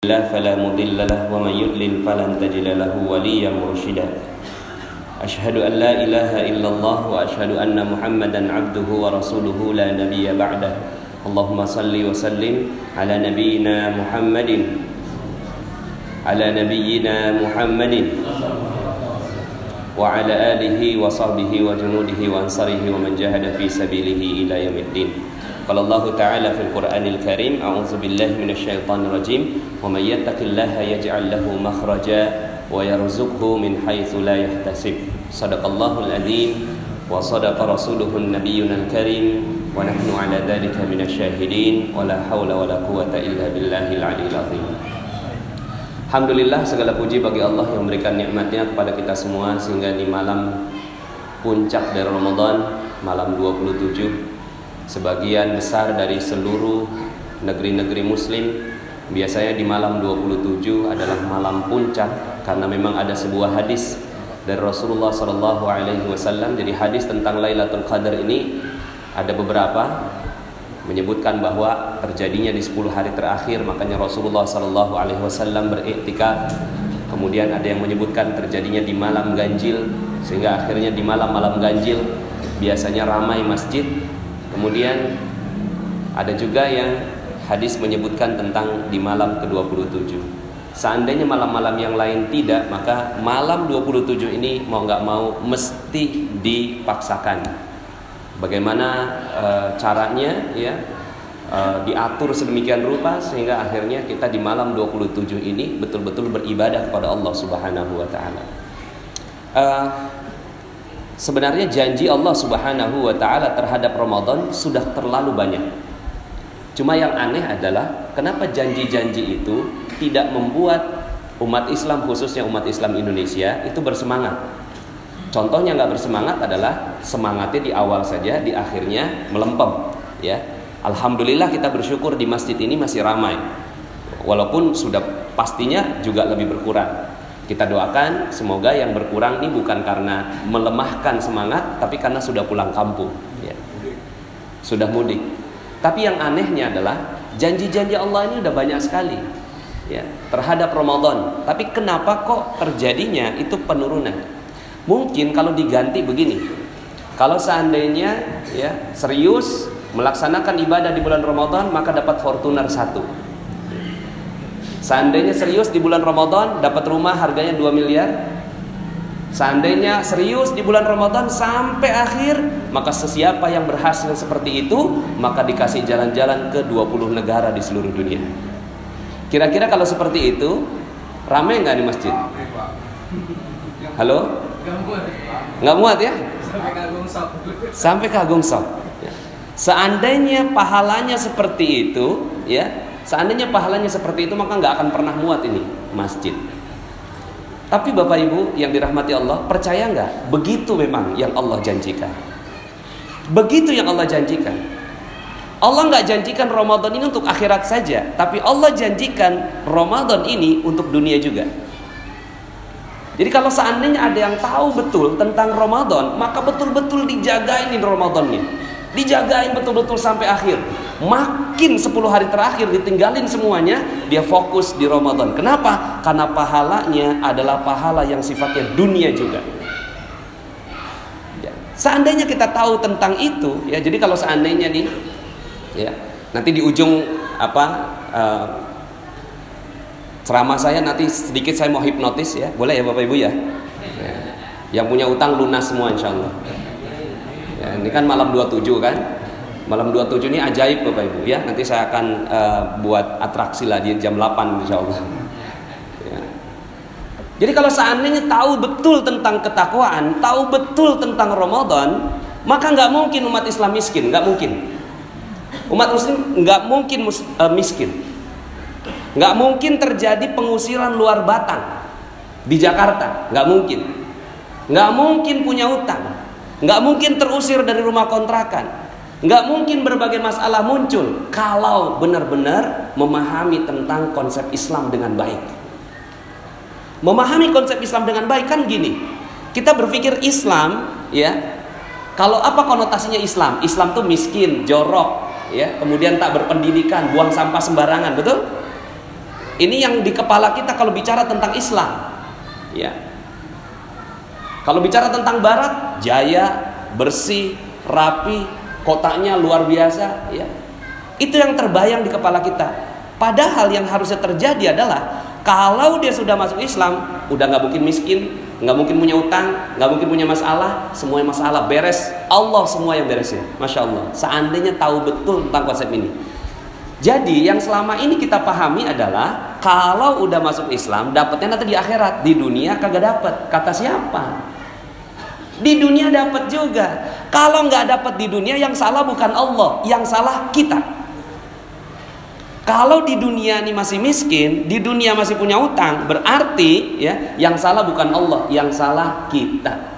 الله فلا مضل له ومن يضلل فلن تجد له وليا مرشدا. أشهد أن لا إله إلا الله وأشهد أن محمدا عبده ورسوله لا نبي بعده. اللهم صل وسلم على نبينا محمد. على نبينا محمد. وعلى آله وصحبه وجنوده وأنصاره ومن جاهد في سبيله إلى يوم الدين. Allah Ta'ala fil Qur'anil Karim A'udzu billahi minasyaitonir rajim wa may yattaqillaha yaj'al lahu makhraja wa yarzuqhu min haitsu la yahtasib. Sadaqallahul azim wa sadaqa rasuluhun nabiyyunal karim wa nahnu 'ala dzalika minasyahidin wa la haula wa la quwwata illa. Alhamdulillah segala puji bagi Allah yang memberikan nikmatnya kepada kita semua sehingga di malam puncak dari Ramadan malam 27 sebagian besar dari seluruh negeri-negeri muslim. Biasanya di malam 27 adalah malam puncak karena memang ada sebuah hadis dari Rasulullah Shallallahu Alaihi Wasallam. Jadi hadis tentang Lailatul Qadar ini ada beberapa menyebutkan bahwa terjadinya di 10 hari terakhir. Makanya Rasulullah Shallallahu Alaihi Wasallam beriktikaf. Kemudian ada yang menyebutkan terjadinya di malam ganjil sehingga akhirnya di malam-malam ganjil biasanya ramai masjid kemudian ada juga yang hadis menyebutkan tentang di malam ke-27. Seandainya malam-malam yang lain tidak maka malam 27 ini mau nggak mau mesti dipaksakan. Bagaimana e, caranya ya? E, diatur sedemikian rupa sehingga akhirnya kita di malam 27 ini betul-betul beribadah kepada Allah Subhanahu wa taala. E, sebenarnya janji Allah Subhanahu wa taala terhadap Ramadan sudah terlalu banyak. Cuma yang aneh adalah kenapa janji-janji itu tidak membuat umat Islam khususnya umat Islam Indonesia itu bersemangat Contohnya nggak bersemangat adalah semangatnya di awal saja, di akhirnya melempem. Ya, alhamdulillah kita bersyukur di masjid ini masih ramai, walaupun sudah pastinya juga lebih berkurang. Kita doakan semoga yang berkurang ini bukan karena melemahkan semangat, tapi karena sudah pulang kampung, ya. sudah mudik. Tapi yang anehnya adalah janji-janji Allah ini udah banyak sekali, ya, terhadap Ramadan. Tapi kenapa kok terjadinya itu penurunan? Mungkin kalau diganti begini. Kalau seandainya ya serius melaksanakan ibadah di bulan Ramadan maka dapat Fortuner satu. Seandainya serius di bulan Ramadan dapat rumah harganya 2 miliar. Seandainya serius di bulan Ramadan sampai akhir maka sesiapa yang berhasil seperti itu maka dikasih jalan-jalan ke 20 negara di seluruh dunia. Kira-kira kalau seperti itu ramai nggak di masjid? Halo? Nggak muat ya? Sampai kagum sok. Seandainya pahalanya seperti itu, ya, seandainya pahalanya seperti itu maka nggak akan pernah muat ini masjid. Tapi Bapak Ibu yang dirahmati Allah, percaya nggak? Begitu memang yang Allah janjikan. Begitu yang Allah janjikan. Allah nggak janjikan Ramadan ini untuk akhirat saja, tapi Allah janjikan Ramadan ini untuk dunia juga. Jadi kalau seandainya ada yang tahu betul tentang Ramadan, maka betul-betul dijagain ini Ramadannya. Dijagain betul-betul sampai akhir. Makin 10 hari terakhir ditinggalin semuanya, dia fokus di Ramadan. Kenapa? Karena pahalanya adalah pahala yang sifatnya dunia juga. Ya. Seandainya kita tahu tentang itu, ya jadi kalau seandainya nih, ya nanti di ujung apa uh, ceramah saya nanti sedikit saya mau hipnotis ya boleh ya bapak ibu ya, ya. yang punya utang lunas semua insya Allah ya, ini kan malam 27 kan? Malam 27 ini ajaib bapak ibu. Ya nanti saya akan uh, buat atraksi lah di jam 8 insya Allah. Ya. jadi kalau seandainya tahu betul tentang ketakwaan tahu betul tentang Ramadan maka nggak mungkin umat Islam miskin nggak mungkin. Umat muslim nggak mungkin mus, uh, miskin. Nggak mungkin terjadi pengusiran luar batang di Jakarta, nggak mungkin. Nggak mungkin punya utang, nggak mungkin terusir dari rumah kontrakan, nggak mungkin berbagai masalah muncul kalau benar-benar memahami tentang konsep Islam dengan baik. Memahami konsep Islam dengan baik kan gini, kita berpikir Islam, ya, kalau apa konotasinya Islam? Islam tuh miskin, jorok, ya, kemudian tak berpendidikan, buang sampah sembarangan, betul? Ini yang di kepala kita kalau bicara tentang Islam. Ya. Kalau bicara tentang barat, jaya, bersih, rapi, kotaknya luar biasa, ya. Itu yang terbayang di kepala kita. Padahal yang harusnya terjadi adalah kalau dia sudah masuk Islam, udah nggak mungkin miskin, nggak mungkin punya utang, nggak mungkin punya masalah, semua masalah beres. Allah semua yang beresin, masya Allah. Seandainya tahu betul tentang konsep ini. Jadi yang selama ini kita pahami adalah kalau udah masuk Islam dapatnya nanti di akhirat, di dunia kagak dapat. Kata siapa? Di dunia dapat juga. Kalau nggak dapat di dunia yang salah bukan Allah, yang salah kita. Kalau di dunia ini masih miskin, di dunia masih punya utang, berarti ya yang salah bukan Allah, yang salah kita.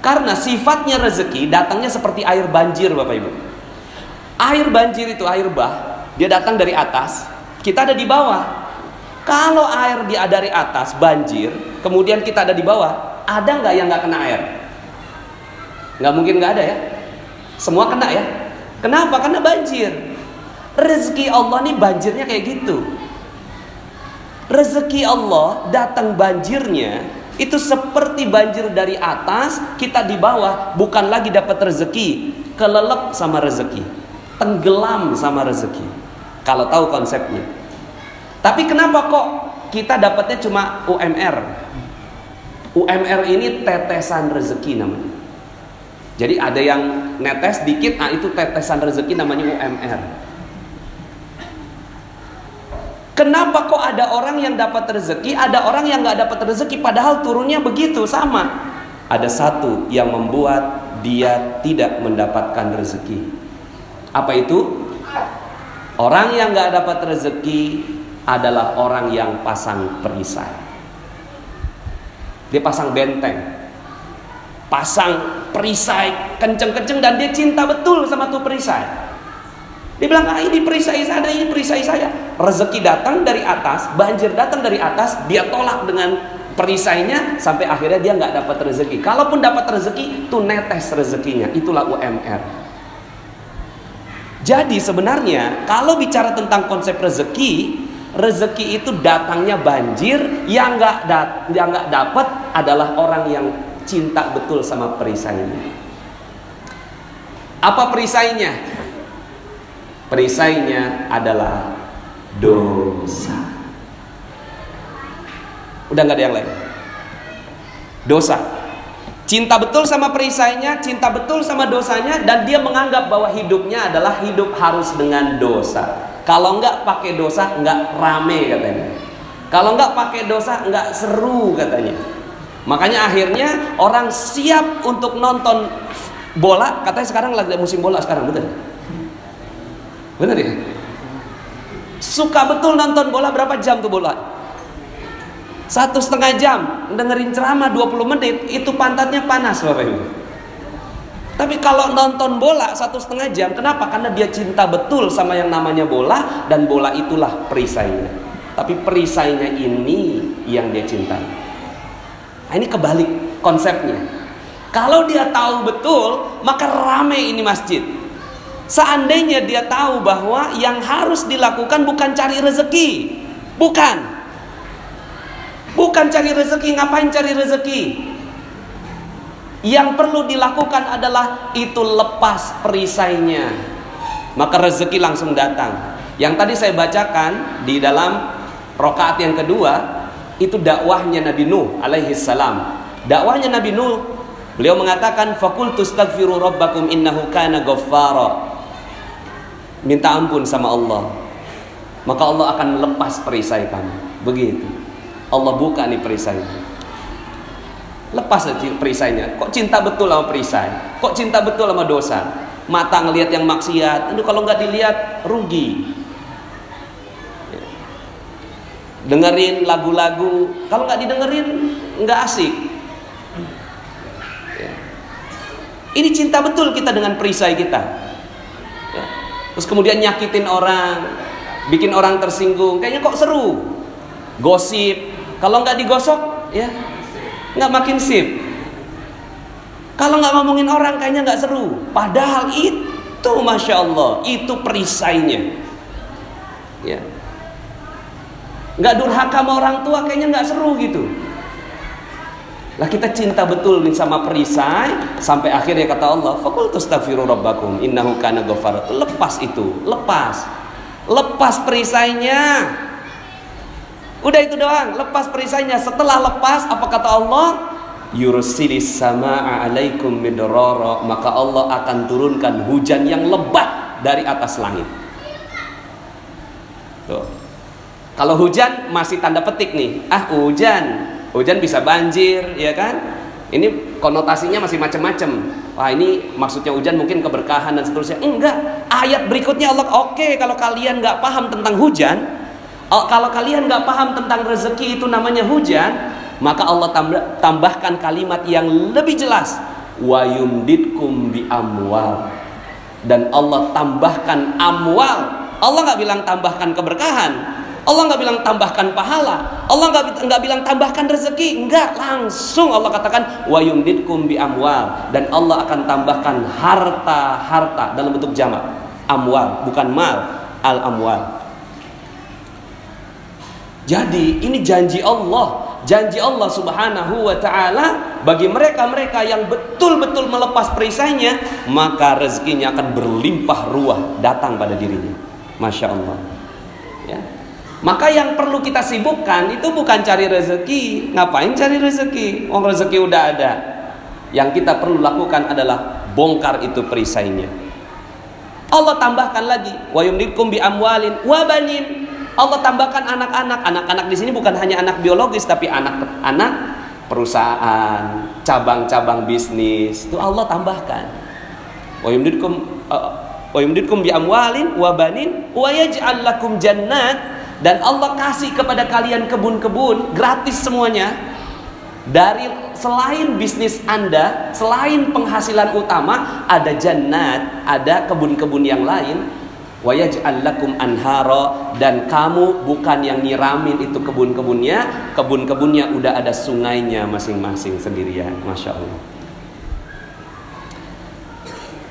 Karena sifatnya rezeki datangnya seperti air banjir Bapak Ibu. Air banjir itu air bah, dia datang dari atas, kita ada di bawah. Kalau air dia dari atas banjir, kemudian kita ada di bawah, ada nggak yang nggak kena air? Nggak mungkin nggak ada ya. Semua kena ya. Kenapa? Karena banjir. Rezeki Allah nih banjirnya kayak gitu. Rezeki Allah datang banjirnya itu seperti banjir dari atas, kita di bawah bukan lagi dapat rezeki, kelelep sama rezeki, tenggelam sama rezeki. Kalau tahu konsepnya. Tapi kenapa kok kita dapatnya cuma UMR? UMR ini tetesan rezeki namanya. Jadi ada yang netes dikit, nah itu tetesan rezeki namanya UMR. Kenapa kok ada orang yang dapat rezeki, ada orang yang nggak dapat rezeki, padahal turunnya begitu sama. Ada satu yang membuat dia tidak mendapatkan rezeki. Apa itu? Orang yang nggak dapat rezeki adalah orang yang pasang perisai. Dia pasang benteng, pasang perisai kenceng-kenceng dan dia cinta betul sama tuh perisai. Dia bilang, ah, ini perisai saya, ini perisai saya. Rezeki datang dari atas, banjir datang dari atas, dia tolak dengan perisainya sampai akhirnya dia nggak dapat rezeki. Kalaupun dapat rezeki, itu netes rezekinya. Itulah UMR. Jadi sebenarnya kalau bicara tentang konsep rezeki, rezeki itu datangnya banjir, yang nggak dat yang nggak dapat adalah orang yang cinta betul sama perisainya. Apa perisainya? Perisainya adalah dosa. Udah nggak ada yang lain. Dosa. Cinta betul sama perisainya, cinta betul sama dosanya, dan dia menganggap bahwa hidupnya adalah hidup harus dengan dosa. Kalau nggak pakai dosa, nggak rame katanya. Kalau nggak pakai dosa, nggak seru katanya. Makanya akhirnya orang siap untuk nonton bola. Katanya sekarang lagi musim bola sekarang, betul? Benar ya? Suka betul nonton bola berapa jam tuh bola? Satu setengah jam dengerin ceramah 20 menit itu pantatnya panas Bapak Ibu. Tapi kalau nonton bola satu setengah jam, kenapa? Karena dia cinta betul sama yang namanya bola dan bola itulah perisainya. Tapi perisainya ini yang dia cintai. Nah, ini kebalik konsepnya. Kalau dia tahu betul, maka rame ini masjid. Seandainya dia tahu bahwa yang harus dilakukan bukan cari rezeki, bukan. Bukan cari rezeki, ngapain cari rezeki? Yang perlu dilakukan adalah itu lepas perisainya. Maka rezeki langsung datang. Yang tadi saya bacakan di dalam rokaat yang kedua itu dakwahnya Nabi Nuh alaihi salam. Dakwahnya Nabi Nuh beliau mengatakan fakultu astaghfiru rabbakum innahu kana ghaffara minta ampun sama Allah maka Allah akan lepas perisai kamu begitu Allah buka nih perisai. Lepas aja perisainya. Kok cinta betul sama perisai? Kok cinta betul sama dosa? Mata ngelihat yang maksiat. Itu kalau nggak dilihat rugi. Dengerin lagu-lagu. Kalau nggak didengerin nggak asik. Ini cinta betul kita dengan perisai kita. Terus kemudian nyakitin orang, bikin orang tersinggung. Kayaknya kok seru. Gosip. Kalau nggak digosok, ya nggak makin sip. Kalau nggak ngomongin orang, kayaknya nggak seru. Padahal itu, masya Allah, itu perisainya. Ya. nggak durhaka sama orang tua kayaknya nggak seru gitu lah kita cinta betul nih sama perisai sampai akhirnya kata Allah, "Faqul tastaghfiru rabbakum innahu kana ghafara." Lepas itu, lepas. Lepas perisainya. Udah itu doang, lepas perisainya. Setelah lepas apa kata Allah? Yursilis sama'a alaikum midrara, maka Allah akan turunkan hujan yang lebat dari atas langit. Tuh. Kalau hujan masih tanda petik nih. Ah, hujan Hujan bisa banjir, ya kan? Ini konotasinya masih macam-macam. Wah, ini maksudnya hujan mungkin keberkahan dan seterusnya. Enggak. Ayat berikutnya Allah, oke okay, kalau kalian nggak paham tentang hujan, oh, kalau kalian nggak paham tentang rezeki itu namanya hujan, maka Allah tambahkan kalimat yang lebih jelas. Wa yumditkum bi amwal. Dan Allah tambahkan amwal. Allah nggak bilang tambahkan keberkahan, Allah nggak bilang tambahkan pahala. Allah nggak nggak bilang tambahkan rezeki. Enggak, langsung Allah katakan wa yumditkum bi amwal dan Allah akan tambahkan harta-harta dalam bentuk jamak. Amwal, bukan mal, al amwal. Jadi ini janji Allah, janji Allah Subhanahu wa taala bagi mereka-mereka yang betul-betul melepas perisainya, maka rezekinya akan berlimpah ruah datang pada dirinya. Masya Allah. Ya. Maka yang perlu kita sibukkan itu bukan cari rezeki. Ngapain cari rezeki? Wong rezeki udah ada. Yang kita perlu lakukan adalah bongkar itu perisainya. Allah tambahkan lagi, wa yumdikum bi amwalin wa banin. Allah tambahkan anak-anak. Anak-anak di sini bukan hanya anak biologis tapi anak-anak perusahaan, cabang-cabang bisnis. Itu Allah tambahkan. Wa yumdikum uh, wa bi amwalin wa banin wa yaj'al lakum jannat dan Allah kasih kepada kalian kebun-kebun gratis semuanya dari selain bisnis Anda, selain penghasilan utama ada jannat, ada kebun-kebun yang lain wayaj'al lakum anhara dan kamu bukan yang nyiramin itu kebun-kebunnya, kebun-kebunnya udah ada sungainya masing-masing sendirian, masya Allah.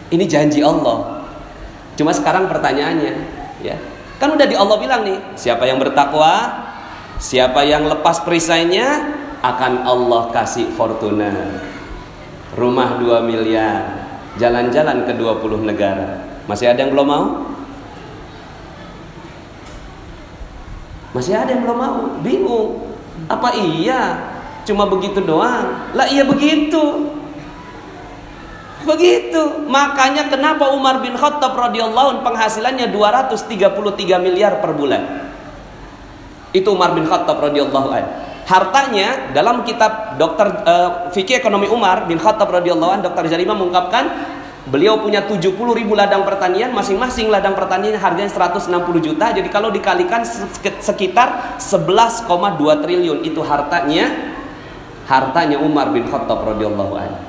Ini janji Allah. Cuma sekarang pertanyaannya, ya, Kan udah di Allah bilang nih, siapa yang bertakwa, siapa yang lepas perisainya akan Allah kasih fortuna. Rumah 2 miliar, jalan-jalan ke 20 negara. Masih ada yang belum mau? Masih ada yang belum mau? Bingung. Apa iya? Cuma begitu doang? Lah iya begitu. Begitu. Makanya kenapa Umar bin Khattab radhiyallahu penghasilannya 233 miliar per bulan. Itu Umar bin Khattab radhiyallahu an. Hartanya dalam kitab Dokter uh, Fikih Ekonomi Umar bin Khattab radhiyallahu an Dr. Jarimah mengungkapkan beliau punya 70 ribu ladang pertanian masing-masing ladang pertanian harganya 160 juta. Jadi kalau dikalikan sekitar 11,2 triliun itu hartanya hartanya Umar bin Khattab radhiyallahu anhu.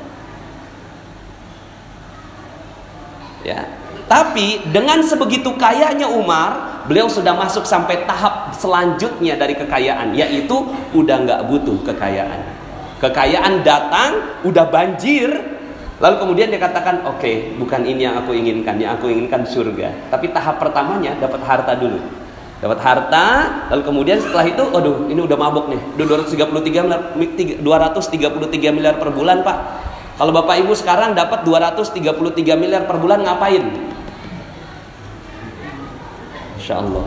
Ya. Tapi dengan sebegitu kayanya Umar beliau sudah masuk sampai tahap selanjutnya dari kekayaan yaitu udah nggak butuh kekayaan. Kekayaan datang udah banjir lalu kemudian dia katakan oke okay, bukan ini yang aku inginkan. Yang aku inginkan surga. Tapi tahap pertamanya dapat harta dulu. Dapat harta lalu kemudian setelah itu aduh ini udah mabuk nih. 233 miliar 233 miliar per bulan pak. Kalau Bapak Ibu sekarang dapat 233 miliar per bulan ngapain? Insya Allah.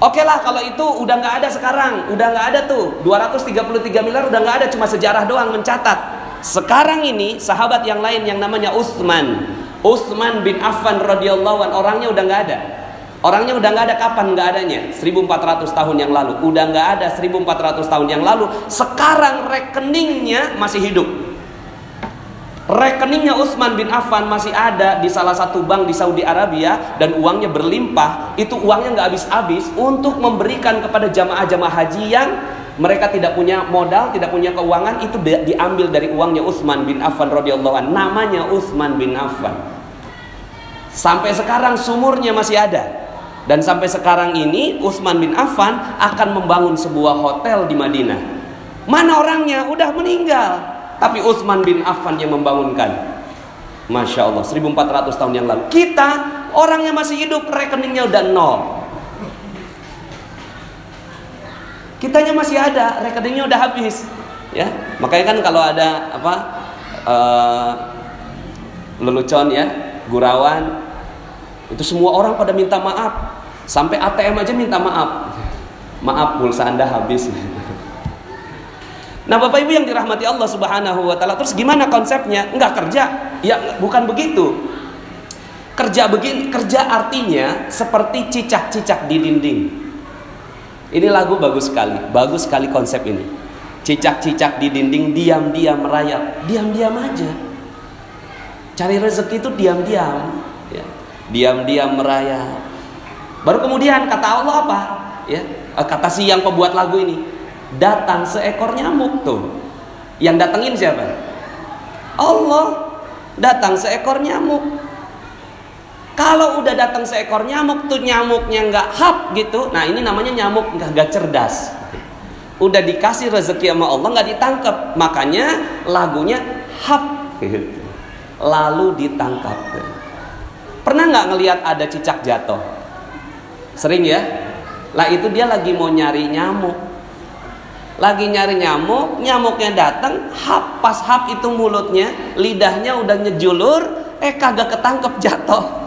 Oke lah kalau itu udah nggak ada sekarang, udah nggak ada tuh. 233 miliar udah nggak ada cuma sejarah doang mencatat. Sekarang ini sahabat yang lain yang namanya Utsman, Utsman bin Affan radhiyallahu an orangnya udah nggak ada. Orangnya udah nggak ada kapan nggak adanya? 1400 tahun yang lalu. Udah nggak ada 1400 tahun yang lalu. Sekarang rekeningnya masih hidup. Rekeningnya Utsman bin Affan masih ada di salah satu bank di Saudi Arabia dan uangnya berlimpah. Itu uangnya nggak habis-habis untuk memberikan kepada jamaah-jamaah haji yang mereka tidak punya modal, tidak punya keuangan itu diambil dari uangnya Utsman bin Affan radhiyallahu an. Namanya Utsman bin Affan. Sampai sekarang sumurnya masih ada. Dan sampai sekarang ini Utsman bin Affan akan membangun sebuah hotel di Madinah. Mana orangnya? Udah meninggal. Tapi Utsman bin Affan yang membangunkan. Masya Allah, 1400 tahun yang lalu. Kita, orangnya masih hidup, rekeningnya udah nol. Kitanya masih ada, rekeningnya udah habis. Ya, makanya kan kalau ada apa uh, lelucon ya, gurauan itu semua orang pada minta maaf. Sampai ATM aja minta maaf. Maaf pulsa Anda habis. Nah, Bapak Ibu yang dirahmati Allah Subhanahu wa taala, terus gimana konsepnya? Enggak kerja. Ya, bukan begitu. Kerja begini, kerja artinya seperti cicak-cicak di dinding. Ini lagu bagus sekali, bagus sekali konsep ini. Cicak-cicak di dinding diam-diam merayap, diam-diam aja. Cari rezeki itu diam-diam, ya. Diam-diam merayap. Baru kemudian kata Allah apa? Ya, eh, kata si yang pembuat lagu ini, datang seekor nyamuk tuh. Yang datengin siapa? Allah. Datang seekor nyamuk. Kalau udah datang seekor nyamuk tuh nyamuknya nggak hap gitu. Nah ini namanya nyamuk nggak cerdas. Udah dikasih rezeki sama Allah nggak ditangkap. Makanya lagunya hap. Lalu ditangkap. Pernah nggak ngelihat ada cicak jatuh? Sering ya? Lah itu dia lagi mau nyari nyamuk. Lagi nyari nyamuk, nyamuknya datang, hap pas hap itu mulutnya, lidahnya udah nyejulur, eh kagak ketangkep jatuh.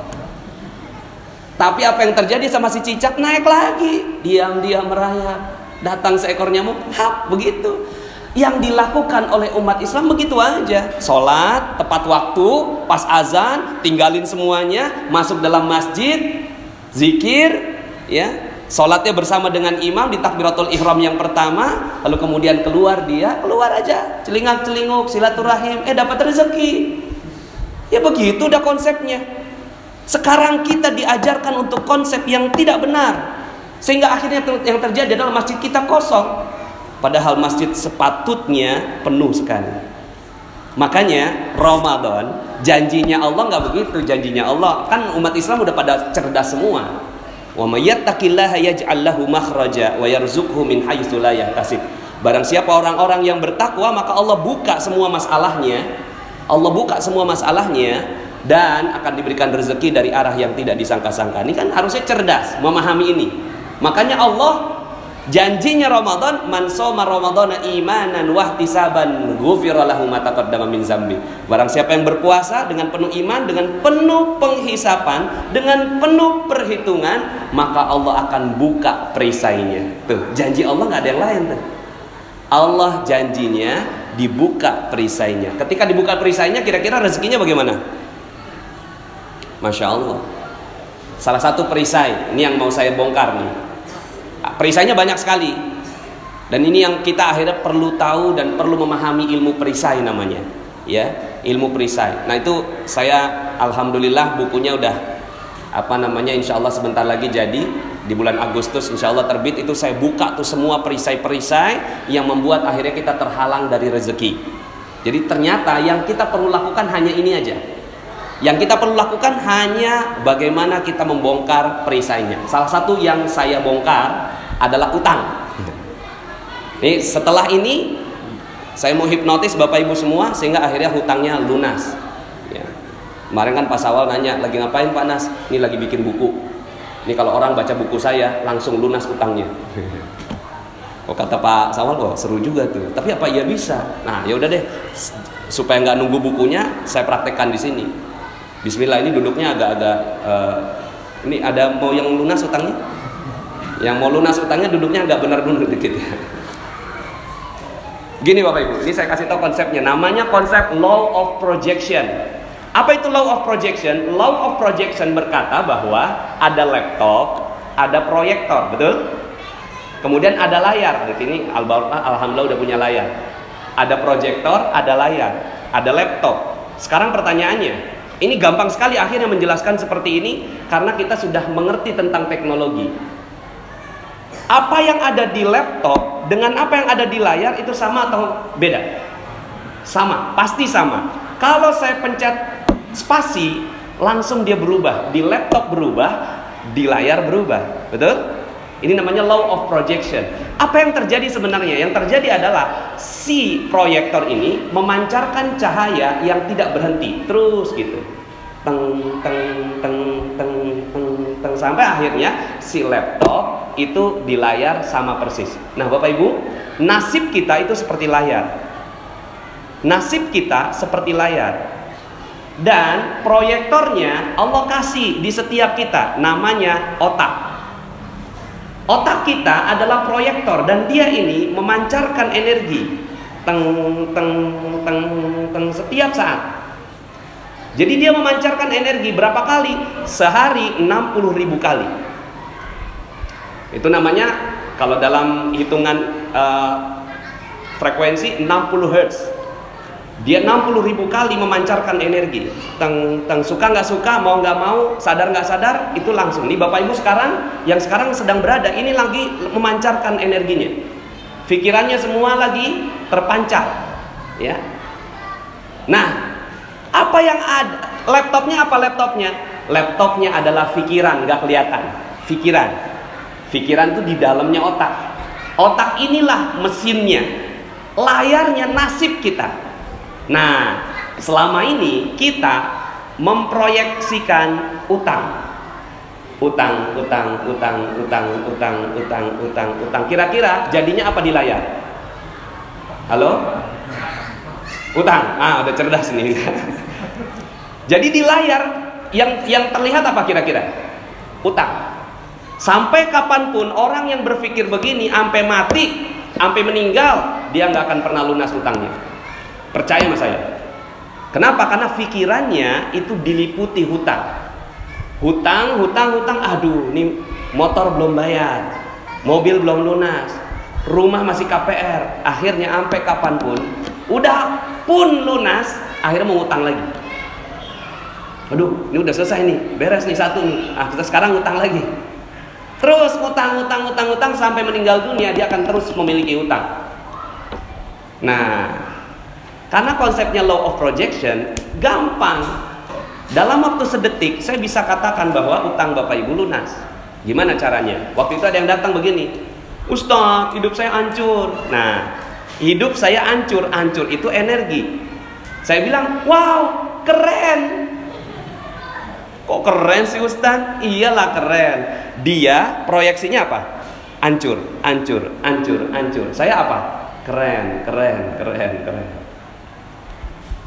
Tapi apa yang terjadi sama si cicak naik lagi, diam-diam merayap. Datang seekor nyamuk, hap begitu. Yang dilakukan oleh umat Islam begitu aja. Sholat tepat waktu, pas azan, tinggalin semuanya, masuk dalam masjid, zikir, ya. Sholatnya bersama dengan imam di takbiratul ihram yang pertama, lalu kemudian keluar dia, keluar aja, celingak celinguk, silaturahim, eh dapat rezeki. Ya begitu udah konsepnya. Sekarang kita diajarkan untuk konsep yang tidak benar. Sehingga akhirnya yang terjadi adalah masjid kita kosong. Padahal masjid sepatutnya penuh sekali. Makanya Ramadan janjinya Allah nggak begitu janjinya Allah kan umat Islam udah pada cerdas semua. Wa may yattaqillaha yaj'al lahu makhraja wa yarzuqhu min haitsu. Barang siapa orang-orang yang bertakwa maka Allah buka semua masalahnya. Allah buka semua masalahnya dan akan diberikan rezeki dari arah yang tidak disangka-sangka. Ini kan harusnya cerdas memahami ini. Makanya Allah janjinya Ramadan man soma ramadhana imanan wahtisaban ghufira ma taqaddama min zambi. Barang siapa yang berpuasa dengan penuh iman, dengan penuh penghisapan, dengan penuh perhitungan, maka Allah akan buka perisainya. Tuh, janji Allah nggak ada yang lain tuh. Allah janjinya dibuka perisainya. Ketika dibuka perisainya, kira-kira rezekinya bagaimana? Masya Allah. Salah satu perisai, ini yang mau saya bongkar nih. Perisainya banyak sekali. Dan ini yang kita akhirnya perlu tahu dan perlu memahami ilmu perisai namanya. Ya, ilmu perisai. Nah itu saya alhamdulillah bukunya udah apa namanya insya Allah sebentar lagi jadi di bulan Agustus insya Allah terbit itu saya buka tuh semua perisai-perisai yang membuat akhirnya kita terhalang dari rezeki. Jadi ternyata yang kita perlu lakukan hanya ini aja. Yang kita perlu lakukan hanya bagaimana kita membongkar perisainya. Salah satu yang saya bongkar adalah utang. Nih, setelah ini saya mau hipnotis Bapak Ibu semua sehingga akhirnya hutangnya lunas. Ya. Kemarin kan Pak Sawal nanya, lagi ngapain Pak Nas? Ini lagi bikin buku. Ini kalau orang baca buku saya langsung lunas utangnya. Kok kata Pak Sawal kok seru juga tuh. Tapi apa iya bisa? Nah, ya udah deh. Supaya nggak nunggu bukunya, saya praktekkan di sini. Bismillah ini duduknya agak-agak uh, ini ada mau yang lunas utangnya? Yang mau lunas utangnya duduknya agak benar dulu dikit ya. Gini Bapak Ibu, ini saya kasih tahu konsepnya. Namanya konsep law of projection. Apa itu law of projection? Law of projection berkata bahwa ada laptop, ada proyektor, betul? Kemudian ada layar. Di sini alhamdulillah udah punya layar. Ada proyektor, ada layar, ada laptop. Sekarang pertanyaannya, ini gampang sekali akhirnya menjelaskan seperti ini karena kita sudah mengerti tentang teknologi. Apa yang ada di laptop dengan apa yang ada di layar itu sama atau beda? Sama, pasti sama. Kalau saya pencet spasi, langsung dia berubah. Di laptop berubah, di layar berubah. Betul? Ini namanya law of projection. Apa yang terjadi sebenarnya? Yang terjadi adalah si proyektor ini memancarkan cahaya yang tidak berhenti, terus gitu. Teng teng teng teng teng teng sampai akhirnya si laptop itu di layar sama persis. Nah, Bapak Ibu, nasib kita itu seperti layar. Nasib kita seperti layar. Dan proyektornya Allah kasih di setiap kita namanya otak. Otak kita adalah proyektor dan dia ini memancarkan energi teng teng teng teng setiap saat. Jadi dia memancarkan energi berapa kali? Sehari 60 ribu kali. Itu namanya kalau dalam hitungan uh, frekuensi 60 Hz. Dia 60 ribu kali memancarkan energi. Teng, teng suka nggak suka, mau nggak mau, sadar nggak sadar, itu langsung. Nih Bapak Ibu sekarang yang sekarang sedang berada ini lagi memancarkan energinya. Pikirannya semua lagi terpancar, ya. Nah, apa yang ada? Laptopnya apa laptopnya? Laptopnya adalah pikiran, nggak kelihatan. Pikiran. Pikiran itu di dalamnya otak. Otak inilah mesinnya. Layarnya nasib kita. Nah, selama ini kita memproyeksikan utang. Utang, utang, utang, utang, utang, utang, utang, utang. Kira-kira jadinya apa di layar? Halo? Utang. Ah, udah cerdas nih. Jadi di layar yang yang terlihat apa kira-kira? Utang. Sampai kapan pun orang yang berpikir begini, sampai mati, sampai meninggal, dia nggak akan pernah lunas utangnya. Percaya sama saya. Kenapa? Karena pikirannya itu diliputi hutang. Hutang, hutang, hutang. Aduh, nih motor belum bayar, mobil belum lunas, rumah masih KPR. Akhirnya sampai kapan pun, udah pun lunas, akhirnya mau utang lagi. Aduh, ini udah selesai nih, beres nih satu nih. Ah, kita sekarang utang lagi. Terus utang, utang, utang, utang sampai meninggal dunia dia akan terus memiliki utang. Nah, karena konsepnya law of projection gampang. Dalam waktu sedetik saya bisa katakan bahwa utang Bapak Ibu lunas. Gimana caranya? Waktu itu ada yang datang begini, Ustadz, hidup saya hancur. Nah, hidup saya hancur, hancur itu energi. Saya bilang, wow, keren. Kok keren sih Ustaz? Iyalah keren. Dia proyeksinya apa? Hancur, hancur, hancur, hancur. Saya apa? Keren, keren, keren, keren.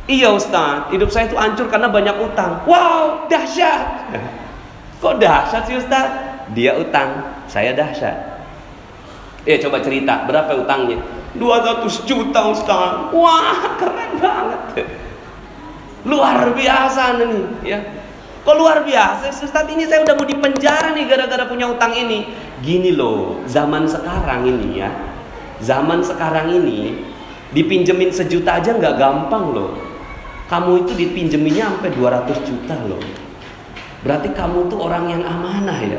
Iya Ustaz, hidup saya itu hancur karena banyak utang. Wow, dahsyat. Kok dahsyat sih Ustaz? Dia utang, saya dahsyat. Eh coba cerita, berapa utangnya? 200 juta Ustaz. Wah, keren banget. Luar biasa nih, ya. Kok luar biasa, Ustaz ini saya udah mau dipenjara nih gara-gara punya utang ini. Gini loh, zaman sekarang ini ya. Zaman sekarang ini dipinjemin sejuta aja nggak gampang loh. Kamu itu dipinjeminnya sampai 200 juta loh. Berarti kamu tuh orang yang amanah ya.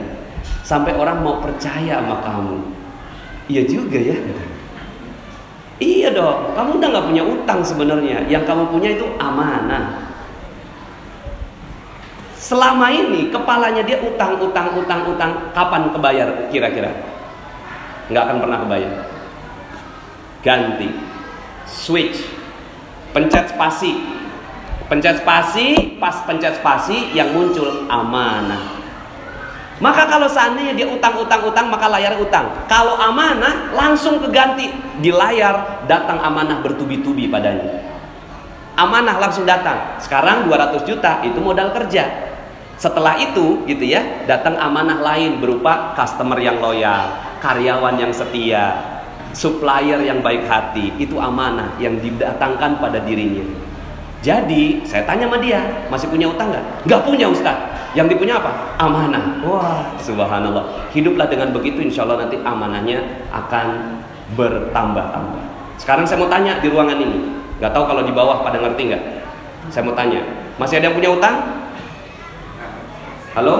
Sampai orang mau percaya sama kamu. Iya juga ya. Iya dong, kamu udah nggak punya utang sebenarnya. Yang kamu punya itu amanah. Selama ini kepalanya dia utang, utang, utang, utang. Kapan kebayar kira-kira? Nggak akan pernah kebayar. Ganti, switch, pencet spasi, pencet spasi, pas pencet spasi yang muncul amanah. Maka kalau seandainya dia utang-utang-utang maka layar utang. Kalau amanah langsung keganti di layar datang amanah bertubi-tubi padanya. Amanah langsung datang. Sekarang 200 juta itu modal kerja. Setelah itu gitu ya, datang amanah lain berupa customer yang loyal, karyawan yang setia, supplier yang baik hati. Itu amanah yang didatangkan pada dirinya. Jadi saya tanya sama dia, masih punya utang nggak? Nggak punya Ustaz. Yang dipunya apa? Amanah. Wah, subhanallah. Hiduplah dengan begitu, insya Allah nanti amanahnya akan bertambah-tambah. Sekarang saya mau tanya di ruangan ini. Nggak tahu kalau di bawah pada ngerti nggak? Saya mau tanya, masih ada yang punya utang? Halo?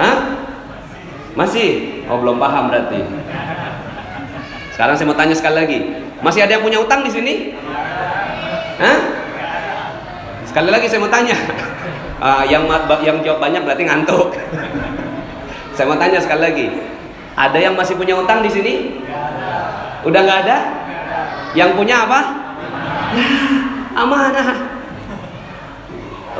Hah? Masih? Oh belum paham berarti. Sekarang saya mau tanya sekali lagi. Masih ada yang punya utang di sini? Hah? Sekali lagi saya mau tanya. Uh, yang yang jawab banyak berarti ngantuk. saya mau tanya sekali lagi. Ada yang masih punya utang di sini? Udah nggak ada? Yang punya apa? Amanah.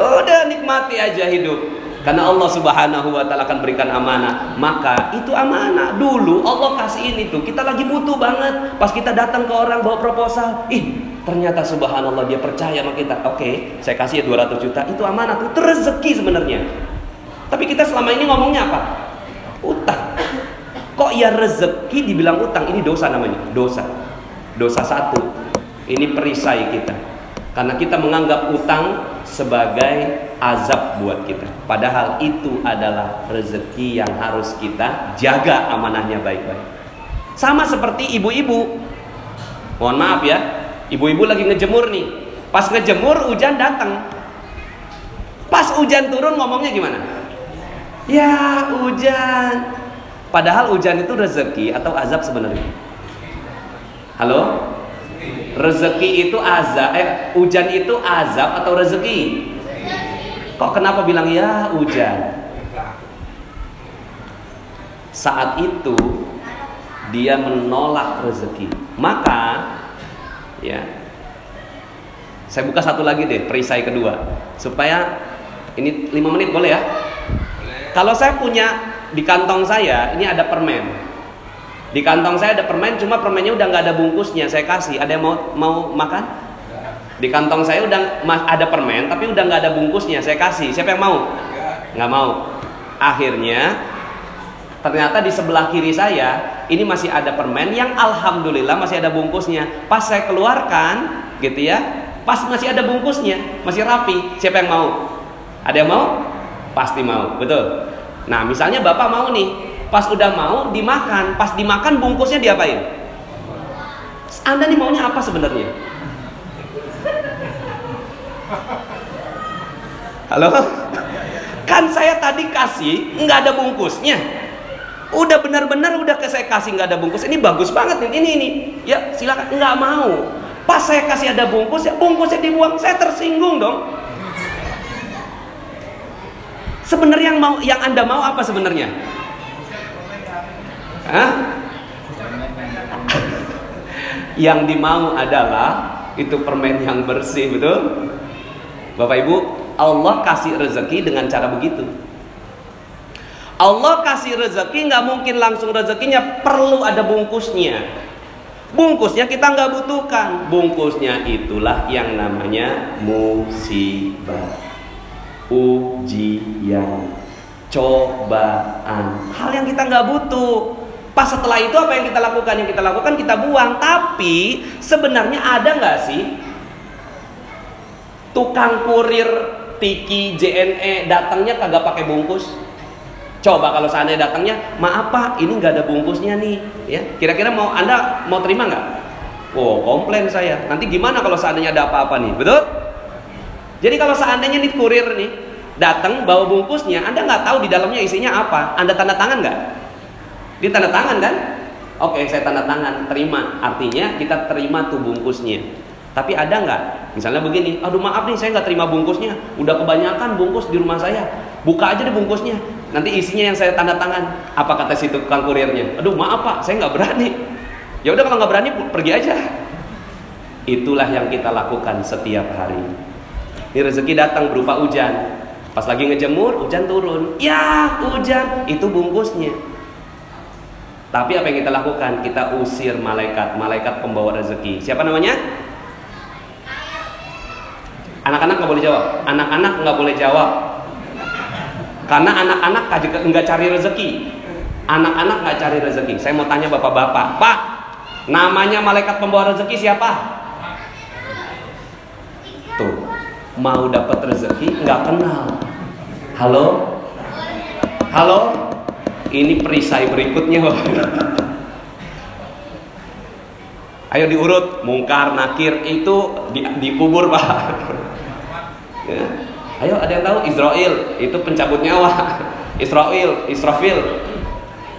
Udah nikmati aja hidup. Karena Allah Subhanahu wa taala akan berikan amanah. Maka itu amanah. Dulu Allah kasih ini tuh, kita lagi butuh banget. Pas kita datang ke orang bawa proposal, ih, ternyata subhanallah dia percaya sama kita. Oke, saya kasih ya 200 juta. Itu amanah tuh, itu rezeki sebenarnya. Tapi kita selama ini ngomongnya apa? Utang. Kok ya rezeki dibilang utang? Ini dosa namanya, dosa. Dosa satu. Ini perisai kita. Karena kita menganggap utang sebagai azab buat kita. Padahal itu adalah rezeki yang harus kita jaga amanahnya baik-baik. Sama seperti ibu-ibu. Mohon maaf ya, ibu-ibu lagi ngejemur nih. Pas ngejemur hujan datang. Pas hujan turun ngomongnya gimana? Ya hujan. Padahal hujan itu rezeki atau azab sebenarnya. Halo? Rezeki itu azab, eh hujan itu azab atau rezeki? Kok kenapa bilang ya hujan? Saat itu dia menolak rezeki. Maka ya saya buka satu lagi deh perisai kedua supaya ini lima menit boleh ya? Kalau saya punya di kantong saya ini ada permen. Di kantong saya ada permen, cuma permennya udah nggak ada bungkusnya. Saya kasih. Ada yang mau mau makan? Di kantong saya udah ada permen, tapi udah nggak ada bungkusnya. Saya kasih. Siapa yang mau? Nggak mau. Akhirnya ternyata di sebelah kiri saya ini masih ada permen yang alhamdulillah masih ada bungkusnya. Pas saya keluarkan, gitu ya, pas masih ada bungkusnya, masih rapi. Siapa yang mau? Ada yang mau? Pasti mau, betul. Nah, misalnya bapak mau nih, pas udah mau dimakan, pas dimakan bungkusnya diapain? Anda nih maunya apa sebenarnya? Halo? Kan saya tadi kasih nggak ada bungkusnya. Udah benar-benar udah ke saya kasih nggak ada bungkus. Ini bagus banget nih. Ini ini. Ya silakan. Nggak mau. Pas saya kasih ada bungkus ya bungkusnya dibuang. Saya tersinggung dong. Sebenarnya yang mau yang anda mau apa sebenarnya? Hah? yang dimau adalah itu permen yang bersih, betul? Bapak Ibu, Allah kasih rezeki dengan cara begitu. Allah kasih rezeki nggak mungkin langsung rezekinya perlu ada bungkusnya. Bungkusnya kita nggak butuhkan. Bungkusnya itulah yang namanya musibah, ujian, cobaan. Hal yang kita nggak butuh. Pas setelah itu apa yang kita lakukan? Yang kita lakukan kita buang. Tapi sebenarnya ada nggak sih tukang kurir Tiki JNE datangnya kagak pakai bungkus coba kalau seandainya datangnya maaf pak ini nggak ada bungkusnya nih. Ya kira-kira mau anda mau terima nggak? Oh komplain saya. Nanti gimana kalau seandainya ada apa-apa nih? Betul? Jadi kalau seandainya nih kurir nih datang bawa bungkusnya anda nggak tahu di dalamnya isinya apa. Anda tanda tangan nggak? Dia tanda tangan kan? Oke saya tanda tangan terima. Artinya kita terima tuh bungkusnya. Tapi ada nggak? Misalnya begini, aduh maaf nih saya nggak terima bungkusnya, udah kebanyakan bungkus di rumah saya, buka aja deh bungkusnya, nanti isinya yang saya tanda tangan. Apa kata si tukang kurirnya? Aduh maaf pak, saya nggak berani. Ya udah kalau nggak berani pergi aja. Itulah yang kita lakukan setiap hari. Ini rezeki datang berupa hujan. Pas lagi ngejemur, hujan turun. Ya, hujan, itu bungkusnya. Tapi apa yang kita lakukan? Kita usir malaikat, malaikat pembawa rezeki. Siapa namanya? Anak-anak nggak boleh jawab. Anak-anak nggak boleh jawab. Karena anak-anak nggak cari rezeki. Anak-anak nggak cari rezeki. Saya mau tanya bapak-bapak, Pak, namanya malaikat pembawa rezeki siapa? Tuh, mau dapat rezeki nggak kenal. Halo, halo, ini perisai berikutnya. Ayo diurut, mungkar, nakir itu di, dikubur pak. Ya. Ayo ada yang tahu Israel itu pencabut nyawa. Israel, Israfil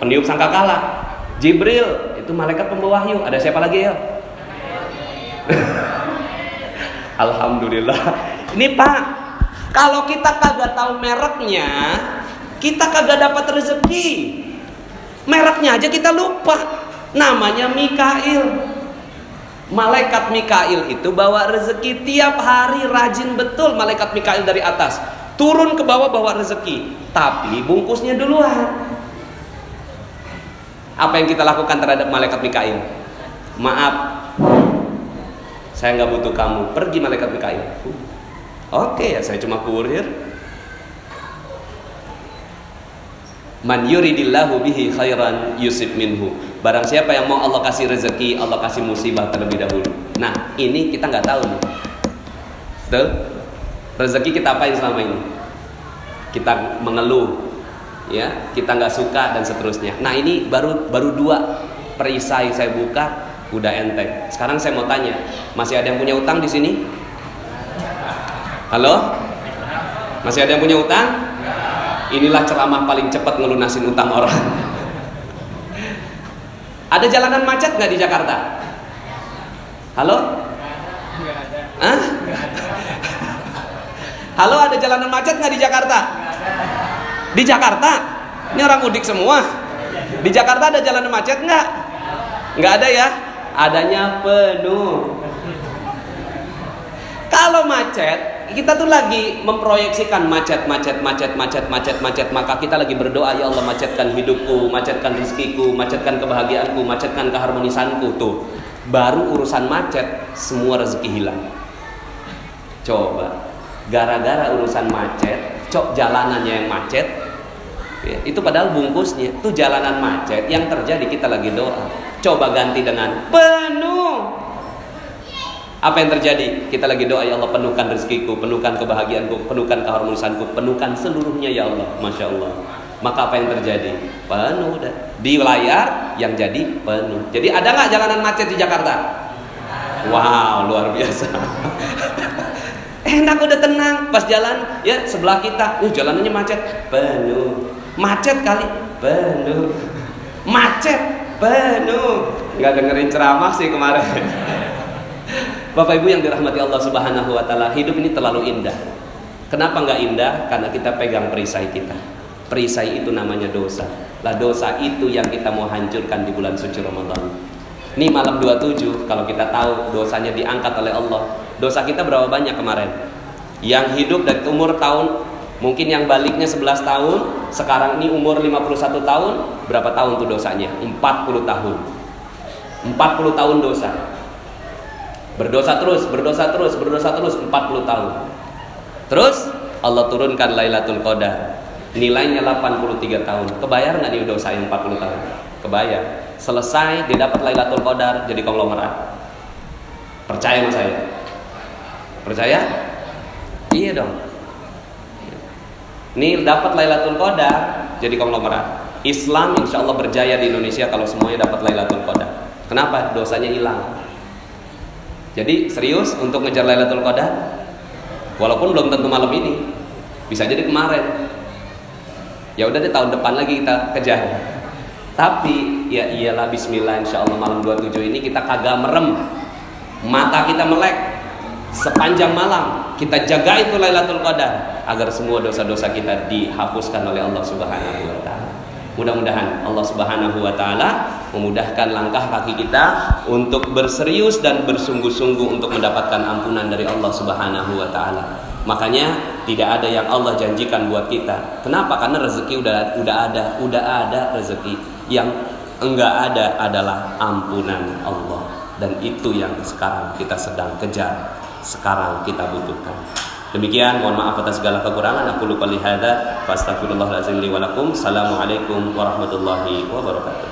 peniup sangkakala. Jibril itu malaikat pembawa wahyu. Ada siapa lagi ya? Alhamdulillah. Ini Pak, kalau kita kagak tahu mereknya, kita kagak dapat rezeki. Mereknya aja kita lupa. Namanya Mikail. Malaikat Mikail itu bawa rezeki tiap hari rajin betul malaikat Mikail dari atas. turun ke bawah bawa rezeki, tapi bungkusnya duluan. Apa yang kita lakukan terhadap malaikat Mikail? Maaf, saya nggak butuh kamu. Pergi malaikat Mikail. Oke ya, saya cuma kurir. Man yuridillahu bihi khairan yusib minhu. Barang siapa yang mau Allah kasih rezeki, Allah kasih musibah terlebih dahulu. Nah, ini kita nggak tahu nih. Betul? Rezeki kita apain selama ini? Kita mengeluh, ya, kita nggak suka dan seterusnya. Nah, ini baru baru dua perisai saya buka, udah enteng. Sekarang saya mau tanya, masih ada yang punya utang di sini? Halo? Masih ada yang punya utang? Inilah ceramah paling cepat ngelunasin utang orang. Ada jalanan macet nggak di Jakarta? Halo? Hah? Halo, ada jalanan macet nggak di Jakarta? Di Jakarta? Ini orang mudik semua. Di Jakarta ada jalanan macet nggak? Nggak ada ya? Adanya penuh. Kalau macet, kita tuh lagi memproyeksikan macet, macet, macet, macet, macet, macet. Maka kita lagi berdoa, ya Allah macetkan hidupku, macetkan rezekiku, macetkan kebahagiaanku, macetkan keharmonisanku. Tuh, baru urusan macet, semua rezeki hilang. Coba, gara-gara urusan macet, cok jalanannya yang macet, ya, itu padahal bungkusnya, tuh jalanan macet yang terjadi kita lagi doa. Coba ganti dengan penuh apa yang terjadi? Kita lagi doa ya Allah penuhkan rezekiku, penuhkan kebahagiaanku, penuhkan keharmonisanku, penuhkan seluruhnya ya Allah. Masya Allah. Maka apa yang terjadi? Penuh dah. Di layar yang jadi penuh. Jadi ada nggak jalanan macet di Jakarta? Wow, luar biasa. Enak udah tenang pas jalan ya sebelah kita, uh jalanannya macet, penuh. Macet kali, penuh. Macet, penuh. Nggak dengerin ceramah sih kemarin. Bapak Ibu yang dirahmati Allah Subhanahu wa taala, hidup ini terlalu indah. Kenapa nggak indah? Karena kita pegang perisai kita. Perisai itu namanya dosa. Lah dosa itu yang kita mau hancurkan di bulan suci Ramadan. Ini malam 27 kalau kita tahu dosanya diangkat oleh Allah. Dosa kita berapa banyak kemarin? Yang hidup dari umur tahun mungkin yang baliknya 11 tahun, sekarang ini umur 51 tahun, berapa tahun tuh dosanya? 40 tahun. 40 tahun dosa. Berdosa terus, berdosa terus, berdosa terus 40 tahun. Terus Allah turunkan Lailatul Qadar. Nilainya 83 tahun. Kebayar nggak nih dosa yang 40 tahun? Kebayar. Selesai dia dapat Lailatul Qadar jadi konglomerat. Percaya sama saya? Percaya? Iya dong. Nih dapat Lailatul Qadar jadi konglomerat. Islam insya Allah berjaya di Indonesia kalau semuanya dapat Lailatul Qadar. Kenapa? Dosanya hilang. Jadi serius untuk ngejar Lailatul Qadar? Walaupun belum tentu malam ini. Bisa jadi kemarin. Ya udah deh tahun depan lagi kita kejar. Tapi ya iyalah bismillah insya Allah malam 27 ini kita kagak merem. Mata kita melek sepanjang malam kita jaga itu Lailatul Qadar agar semua dosa-dosa kita dihapuskan oleh Allah Subhanahu wa taala. Mudah-mudahan Allah Subhanahu wa taala memudahkan langkah kaki kita untuk berserius dan bersungguh-sungguh untuk mendapatkan ampunan dari Allah Subhanahu wa taala. Makanya tidak ada yang Allah janjikan buat kita. Kenapa? Karena rezeki udah udah ada, udah ada rezeki. Yang enggak ada adalah ampunan Allah. Dan itu yang sekarang kita sedang kejar, sekarang kita butuhkan. Demikian mohon maaf atas segala kekurangan. Aku lupa lihada. Fastaghfirullahaladzim li walakum. Assalamualaikum warahmatullahi wabarakatuh.